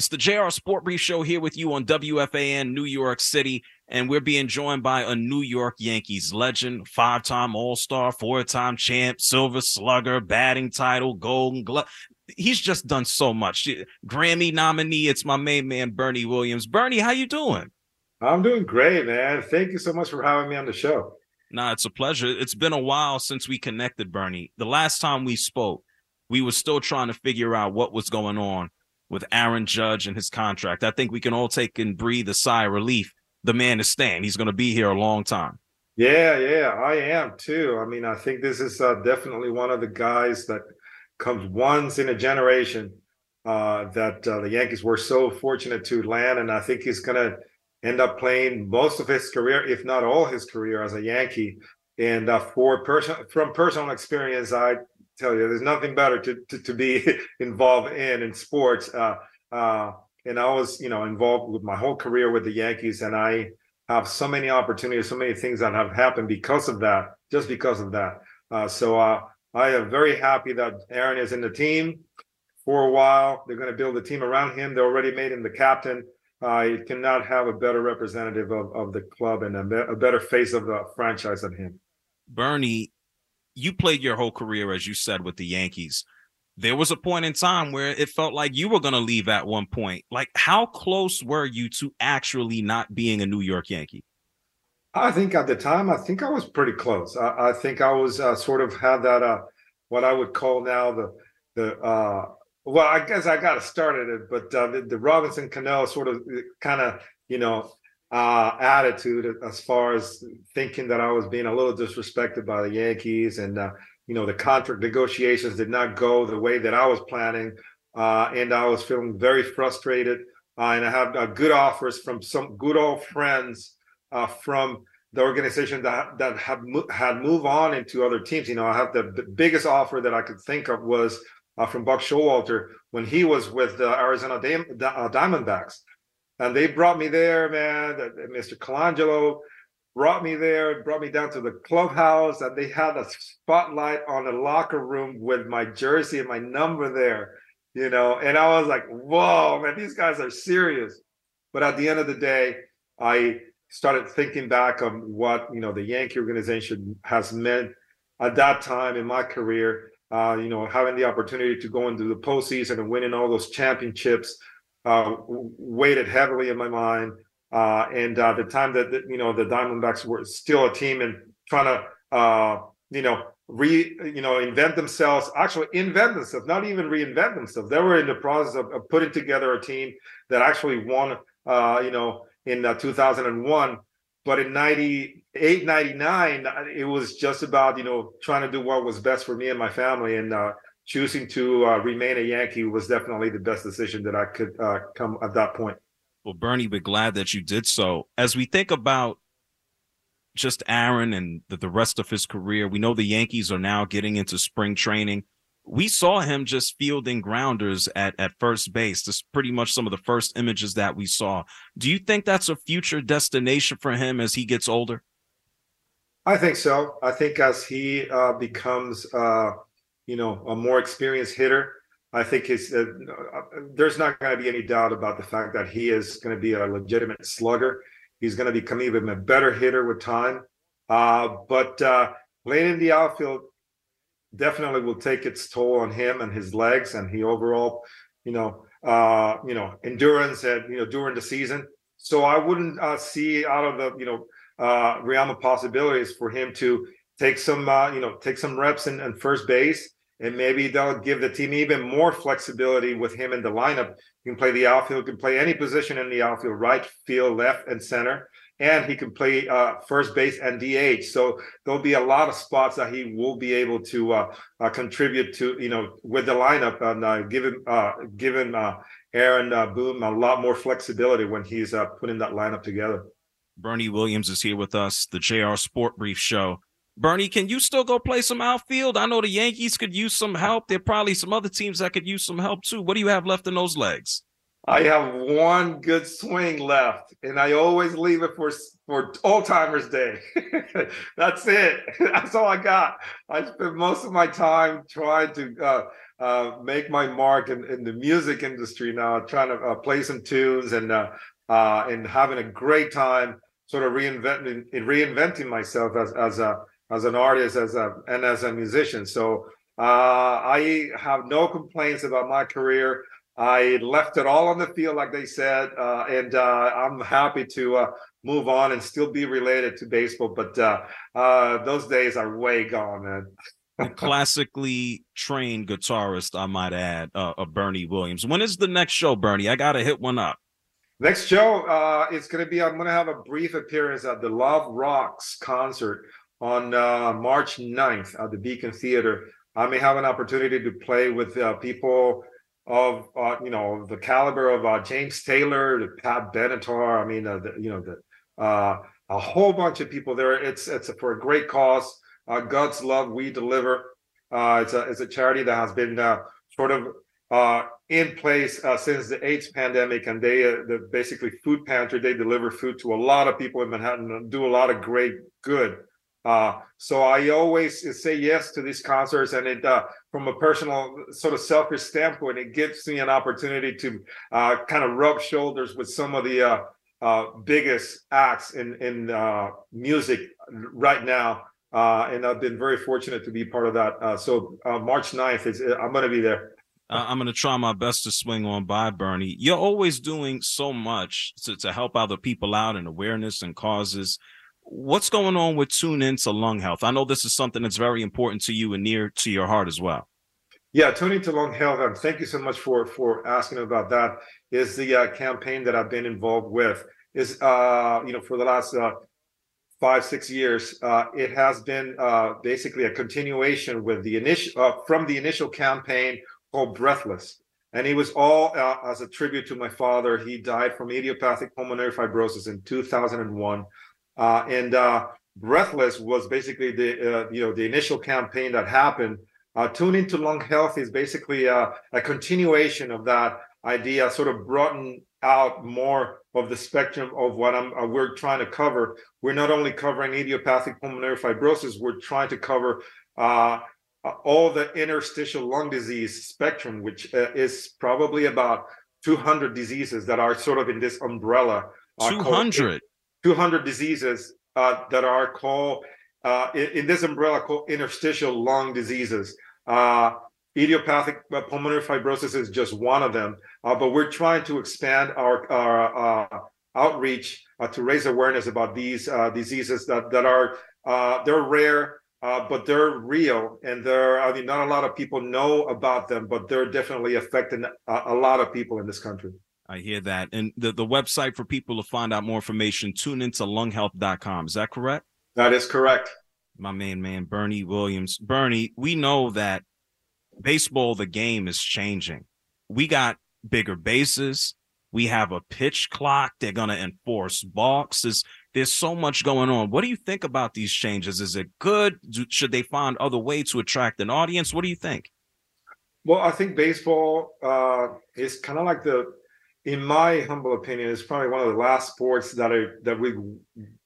It's the JR Sport Brief Show here with you on WFAN New York City, and we're being joined by a New York Yankees legend, five time All Star, four time champ, Silver Slugger, batting title, Golden Glove. He's just done so much. Grammy nominee. It's my main man, Bernie Williams. Bernie, how you doing? I'm doing great, man. Thank you so much for having me on the show. Nah, it's a pleasure. It's been a while since we connected, Bernie. The last time we spoke, we were still trying to figure out what was going on with Aaron Judge and his contract. I think we can all take and breathe a sigh of relief. The man is staying. He's going to be here a long time. Yeah, yeah, I am too. I mean, I think this is uh, definitely one of the guys that comes once in a generation uh, that uh, the Yankees were so fortunate to land, and I think he's going to end up playing most of his career, if not all his career, as a Yankee. And uh, for person from personal experience, I tell you, there's nothing better to to, to be involved in in sports. Uh, uh, and I was, you know, involved with my whole career with the Yankees, and I have so many opportunities, so many things that have happened because of that, just because of that. Uh, so uh, I am very happy that Aaron is in the team for a while. They're going to build a team around him. They already made him the captain. You cannot have a better representative of, of the club and a, a better face of the franchise than him. Bernie, you played your whole career, as you said, with the Yankees. There was a point in time where it felt like you were going to leave at one point. Like, how close were you to actually not being a New York Yankee? I think at the time, I think I was pretty close. I, I think I was uh, sort of had that uh, what I would call now the the uh, well, I guess I got started it, but uh, the, the, Robinson Cano sort of uh, kind of you know uh, attitude as far as thinking that I was being a little disrespected by the Yankees, and uh, you know the contract negotiations did not go the way that I was planning, uh, and I was feeling very frustrated. Uh, and I had good offers from some good old friends from the organization that that had had moved on into other teams. You know, I have the, biggest offer that I could think of was uh, from Buck Showalter when he was with the Arizona uh, Diamondbacks. And they brought me there, man. Mr. Colangelo brought me there, brought me down to the clubhouse, and they had a spotlight on the locker room with my jersey and my number there, you know. And I was like, whoa, man, these guys are serious. But at the end of the day, I started thinking back on what you know the Yankee organization has meant at that time in my career uh, you know, having the opportunity to go into the postseason and winning all those championships uh, weighted heavily in my mind. Uh, and uh, the time that, you know the Diamondbacks were still a team and trying to uh, you know re you know invent themselves, actually invent themselves, not even reinvent themselves. They were in the process of, of putting together a team that actually won. Uh, you know, in 2001 but in 98 99 it was just about you know trying to do what was best for me and my family and uh, choosing to uh, remain a yankee was definitely the best decision that i could uh, come at that point well bernie we're glad that you did so as we think about just aaron and the, the rest of his career we know the yankees are now getting into spring training we saw him just fielding grounders at, at first base. That's pretty much some of the first images that we saw. Do you think that's a future destination for him as he gets older? I think so. I think as he uh, becomes, uh, you know, a more experienced hitter, I think his, uh, there's not going to be any doubt about the fact that he is going to be a legitimate slugger. He's going to become even a better hitter with time. Uh, but uh, playing in the outfield definitely will take its toll on him and his legs and he overall you know uh, you know endurance and you know during the season. So I wouldn't uh, see out of the you know uh, realm of possibilities for him to take some uh, you know take some reps in, in first base and maybe they'll give the team even more flexibility with him in the lineup. He can play the outfield, can play any position in the outfield, right field, left, and center, and he can play uh, first base and DH. So there'll be a lot of spots that he will be able to uh, uh, contribute to, you know, with the lineup and uh, give him, uh, giving uh, Aaron Boone a lot more flexibility when he's putting that lineup together. Bernie Williams is here with us, the JR Sport Brief Show. Bernie, can you still go play some outfield? I know the Yankees could use some help. There are probably some other teams that could use some help too. What do you have left in those legs? I have one good swing left, and I always leave it for for Old Timers Day. That's it. That's all I got. I spend most of my time trying to uh, uh, make my mark in, in, the music industry now, trying to uh, play some tunes and uh, uh, and having a great time, sort of reinventing reinventing myself as as a as an artist, as a and as a musician. So uh, I have no complaints about my career. I left it all on the field, like they said, uh, and uh, I'm happy to uh, move on and still be related to baseball. But uh, uh, those days are way gone, man. classically trained guitarist, I might add, uh, Bernie Williams. When is the next show, Bernie? I gotta hit one up. Next show, uh, it's gonna be. I'm gonna have a brief appearance at the Love Rocks concert on uh, March 9th at the Beacon Theater. I may have an opportunity to play with uh, people of uh, you know the caliber of uh, James Taylor, Pat Benatar. I mean, uh, the, you know the uh, a whole bunch of people there. It's it's for a great cause. God's love we deliver. It's a it's a charity that has been sort of in place since the AIDS pandemic, and they uh, the basically food pantry. They deliver food to a lot of people in Manhattan and do a lot of great good. Uh, so I always say yes to these concerts, and it uh, from a personal sort of selfish standpoint, it gives me an opportunity to uh, kind of rub shoulders with some of the uh, uh, biggest acts in in uh, music right now. and I've been very fortunate to be part of that. so March 9th is I'm going to be there. I'm going to try my best to swing on by, Bernie. You're always doing so much to, to help other people out and awareness and causes what's going on with tune Into lung health? I know this is something that's very important to you and near to your heart as well. Yeah, tune into lung health. And thank you so much for for asking about that. Is the uh, campaign that I've been involved with is uh, you know for the last uh, five six years. Uh, it has been uh, basically a continuation with the initial uh, from the initial campaign called Breathless. And it was all uh, as a tribute to my father. He died from idiopathic pulmonary fibrosis in 2001. Uh, and uh, Breathless was basically the uh, you know the initial campaign that happened. Uh, Tune into Lung Health is basically a, a continuation of that idea, sort of broaden out more of the spectrum of what I'm, uh, we're trying to cover. We're not only covering idiopathic pulmonary fibrosis, we're trying to cover uh, all the interstitial lung disease spectrum, which uh, is probably about 200 diseases that are sort of in this umbrella. 200. 200 diseases uh, that are called uh, in, in, this umbrella called interstitial lung diseases. Uh, idiopathic uh, pulmonary fibrosis is just one of them, uh, but we're trying to expand our, our uh, outreach to raise awareness about these diseases that that are they're rare. but they're real, and there. I mean, not a lot of people know about them, but they're definitely affecting a, a lot of people in this country. I hear that. And the, the website for people to find out more information, tune into lunghealth.com. Is that correct? That is correct. My main man, Bernie Williams. Bernie, we know that baseball, the game is changing. We got bigger bases. We have a pitch clock. They're going to enforce balks. There's, there's so much going on. What do you think about these changes? Is it good? Should they find other way to attract an audience? What do you think? Well, I think baseball uh, is kind of like the in my humble opinion, is probably one of the last sports that that we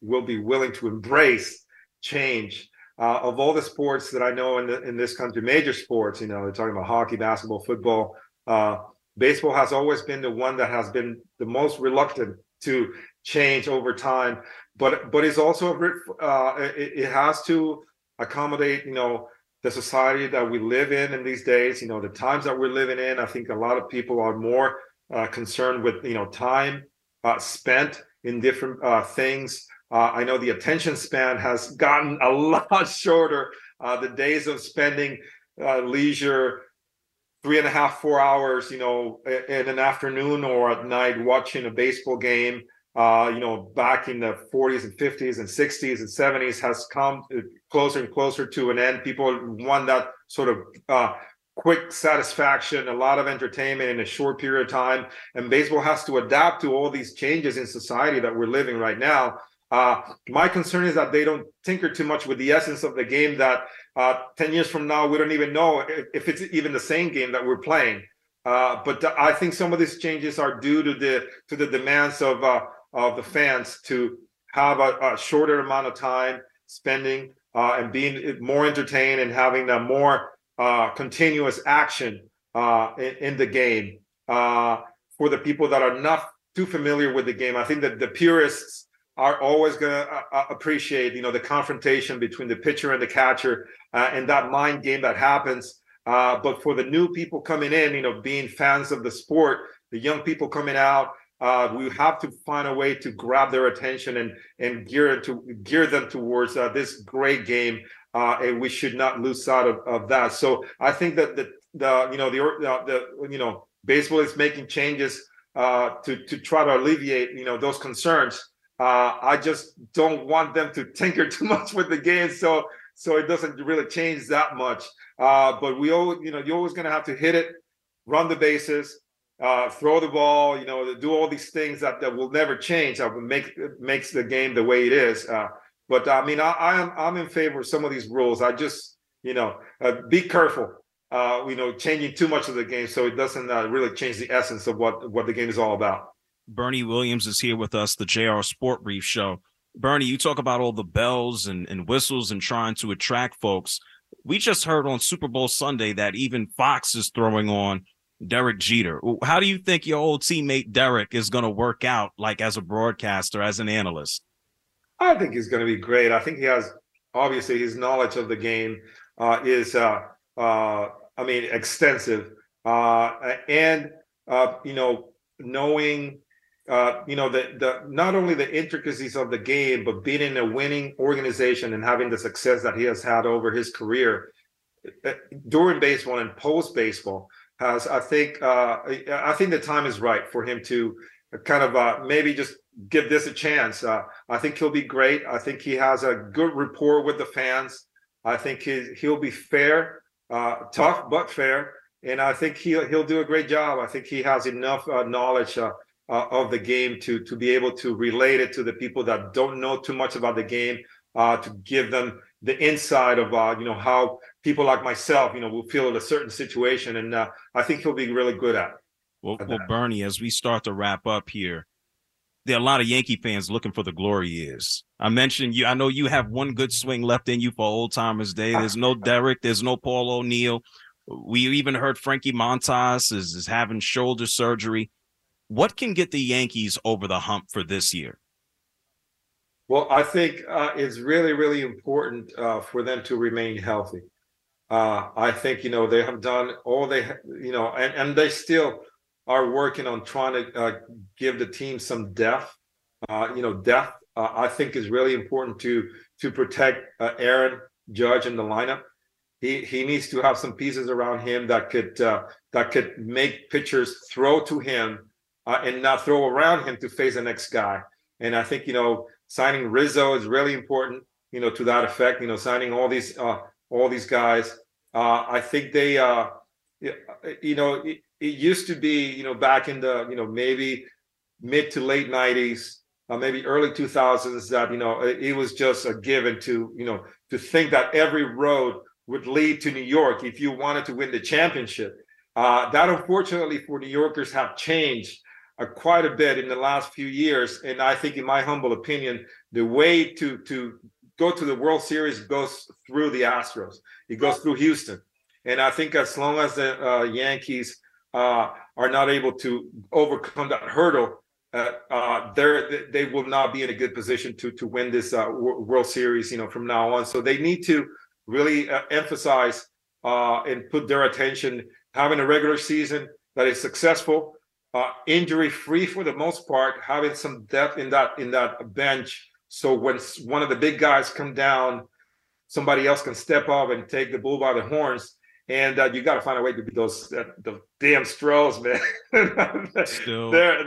will be willing to embrace change. Uh, of all the sports that I know in the, in this country, major sports, you know, they're talking about hockey, basketball, football. Uh, baseball has always been the one that has been the most reluctant to change over time, but but it's also uh, it, it has to accommodate, you know, the society that we live in in these days. You know, the times that we're living in. I think a lot of people are more uh, concerned with you know time uh, spent in different uh, things. Uh, I know the attention span has gotten a lot shorter. Uh, the days of spending uh, leisure three and a half, four hours, you know, in an afternoon or at night watching a baseball game, you know, back in the 40s and 50s and 60s and 70s has come closer and closer to an end. People want that sort of quick satisfaction, a lot of entertainment in a short period of time. And baseball has to adapt to all these changes in society that we're living right now. Uh, my concern is that they don't tinker too much with the essence of the game that uh, 10 years from now, we don't even know if, if it's even the same game that we're playing. Uh, but I think some of these changes are due to the to the demands of uh, of the fans to have a, a shorter amount of time spending uh, and being more entertained and having a more uh, continuous action uh, in, in, the game. Uh, for the people that are not too familiar with the game, I think that the purists are always going to uh, uh, appreciate, you know, the confrontation between the pitcher and the catcher uh, and that mind game that happens. but for the new people coming in, you know, being fans of the sport, the young people coming out, uh, we have to find a way to grab their attention and and gear to gear them towards uh, this great game uh, and we should not lose sight of, of that. So I think that the the you know the the, you know baseball is making changes uh, to to try to alleviate you know those concerns. Uh, I just don't want them to tinker too much with the game, so so it doesn't really change that much. Uh, but we always you know you're always going to have to hit it, run the bases, uh, throw the ball, you know, do all these things that, that will never change. That make makes the game the way it is. Uh, but I mean, I, I am I'm in favor of some of these rules. I just you know uh, be careful. Uh, you know, changing too much of the game so it doesn't uh, really change the essence of what what the game is all about. Bernie Williams is here with us, the JR Sport Brief Show. Bernie, you talk about all the bells and, and whistles and trying to attract folks. We just heard on Super Bowl Sunday that even Fox is throwing on Derek Jeter. How do you think your old teammate Derek is going to work out, like as a broadcaster, as an analyst? I think he's going to be great. I think he has obviously his knowledge of the game uh, is, uh, uh, I mean, extensive, uh, and uh, you know, knowing, uh, you know, the the not only the intricacies of the game, but being in a winning organization and having the success that he has had over his career during baseball and post baseball has, I think, I think the time is right for him to kind of maybe just give this a chance. Uh, I think he'll be great. I think he has a good rapport with the fans. I think he, he'll be fair, uh, tough but fair, and I think he'll he'll do a great job. I think he has enough uh, knowledge uh, uh, of the game to to be able to relate it to the people that don't know too much about the game, uh, to give them the inside of you know how people like myself, you know, will feel in a certain situation, and I think he'll be really good at. Well, well, Bernie, as we start to wrap up here, there are a lot of Yankee fans looking for the glory years. I mentioned you. I know you have one good swing left in you for old timers day. There's no Derek. There's no Paul O'Neill. We even heard Frankie Montas is, is having shoulder surgery. What can get the Yankees over the hump for this year? Well, I think uh, it's really, really important uh, for them to remain healthy. Uh, I think you know they have done all they, you know, and and they still are working on trying to uh, give the team some depth. Uh, you know, depth uh, I think is really important to to protect uh, Aaron Judge in the lineup. He he needs to have some pieces around him that could uh, that could make pitchers throw to him uh, and not throw around him to face the next guy. And I think you know signing Rizzo is really important. You know, to that effect. You know, signing all these all these guys. I think they you know used to be, you know, back in the, you know, maybe mid to late 90s, uh, maybe early 2000s, that, you know, it, it, was just a given to, you know, to think that every road would lead to New York if you wanted to win the championship. Uh, that unfortunately for New Yorkers have changed uh, quite a bit in the last few years. And I think, in my humble opinion, the way to to go to the World Series goes through the Astros. It goes through Houston. And I think as long as the uh, Yankees uh, are not able to overcome that hurdle, uh, uh, they will not be in a good position to to win this uh, World Series. You know, from now on, so they need to really uh, emphasize uh, and put their attention having a regular season that is successful, injury free for the most part, having some depth in that in that bench. So when one of the big guys come down, somebody else can step up and take the bull by the horns. And uh, you got to find a way to beat those uh, the damn Stros, man. Still. they're,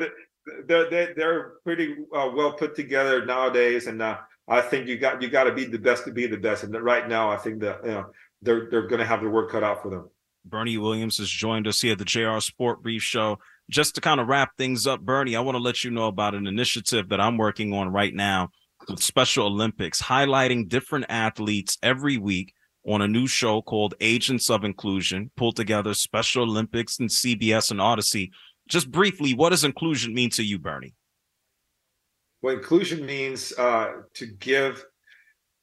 they're they're they're pretty uh, well put together nowadays, and uh, I think you got you got to be the best to be the best. And right now, I think that you know they're they're going to have the work cut out for them. Bernie Williams has joined us here at the JR Sport Brief Show just to kind of wrap things up, Bernie, I want to let you know about an initiative that I'm working on right now with Special Olympics, highlighting different athletes every week on a new show called Agents of Inclusion, pulled together Special Olympics and CBS and Audacy. Just briefly, what does inclusion mean to you, Bernie? Well, inclusion means uh, to give.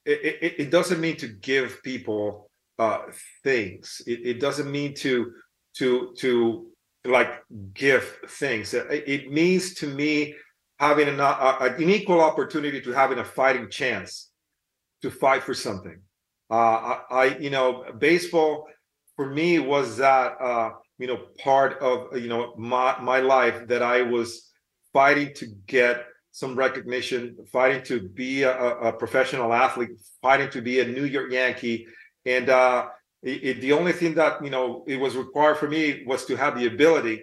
It, it, it, doesn't mean to give people uh, things. It, it doesn't mean to to to like give things. It means to me having an, uh, an equal opportunity to having a fighting chance to fight for something. Uh, I, I, you know, baseball for me was that, uh, you know, part of, you know, my, my life that I was fighting to get some recognition, fighting to be a, a professional athlete, fighting to be a New York Yankee. And, uh, it, it, the only thing that you know it was required for me was to have the ability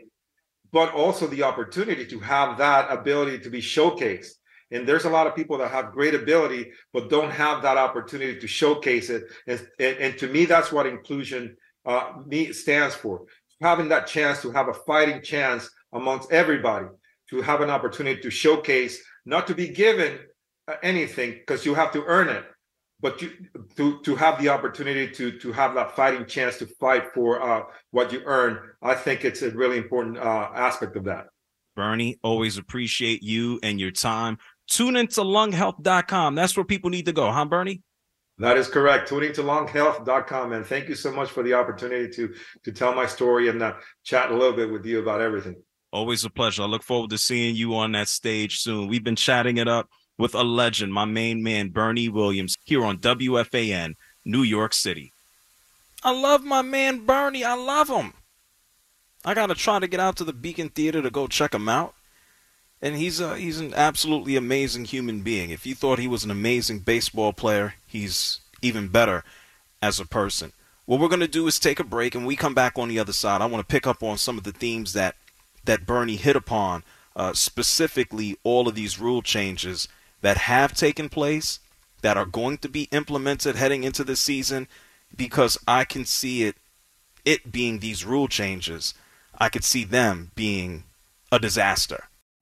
but also the opportunity to have that ability to be showcased and there's a lot of people that have great ability but don't have that opportunity to showcase it and, and, and to me that's what inclusion uh, stands for having that chance to have a fighting chance amongst everybody to have an opportunity to showcase not to be given uh, anything because you have to earn it but you, to to have the opportunity to to have that fighting chance to fight for uh, what you earn, I think it's a really important uh, aspect of that. Bernie, always appreciate you and your time. Tune into lunghealth.com. That's where people need to go, huh, Bernie? That is correct. Tuning to lunghealth.com. And thank you so much for the opportunity to to tell my story and uh, chat a little bit with you about everything. Always a pleasure. I look forward to seeing you on that stage soon. We've been chatting it up with a legend, my main man, Bernie Williams, here on WFAN, New York City. I love my man, Bernie. I love him. I got to try to get out to the Beacon Theater to go check him out. And he's a, he's an absolutely amazing human being. If you thought he was an amazing baseball player, he's even better as a person. What we're going to do is take a break, and we come back on the other side. I want to pick up on some of the themes that that Bernie hit upon, uh, specifically all of these rule changes that have taken place, that are going to be implemented heading into the season, because I can see it it being these rule changes. I could see them being a disaster.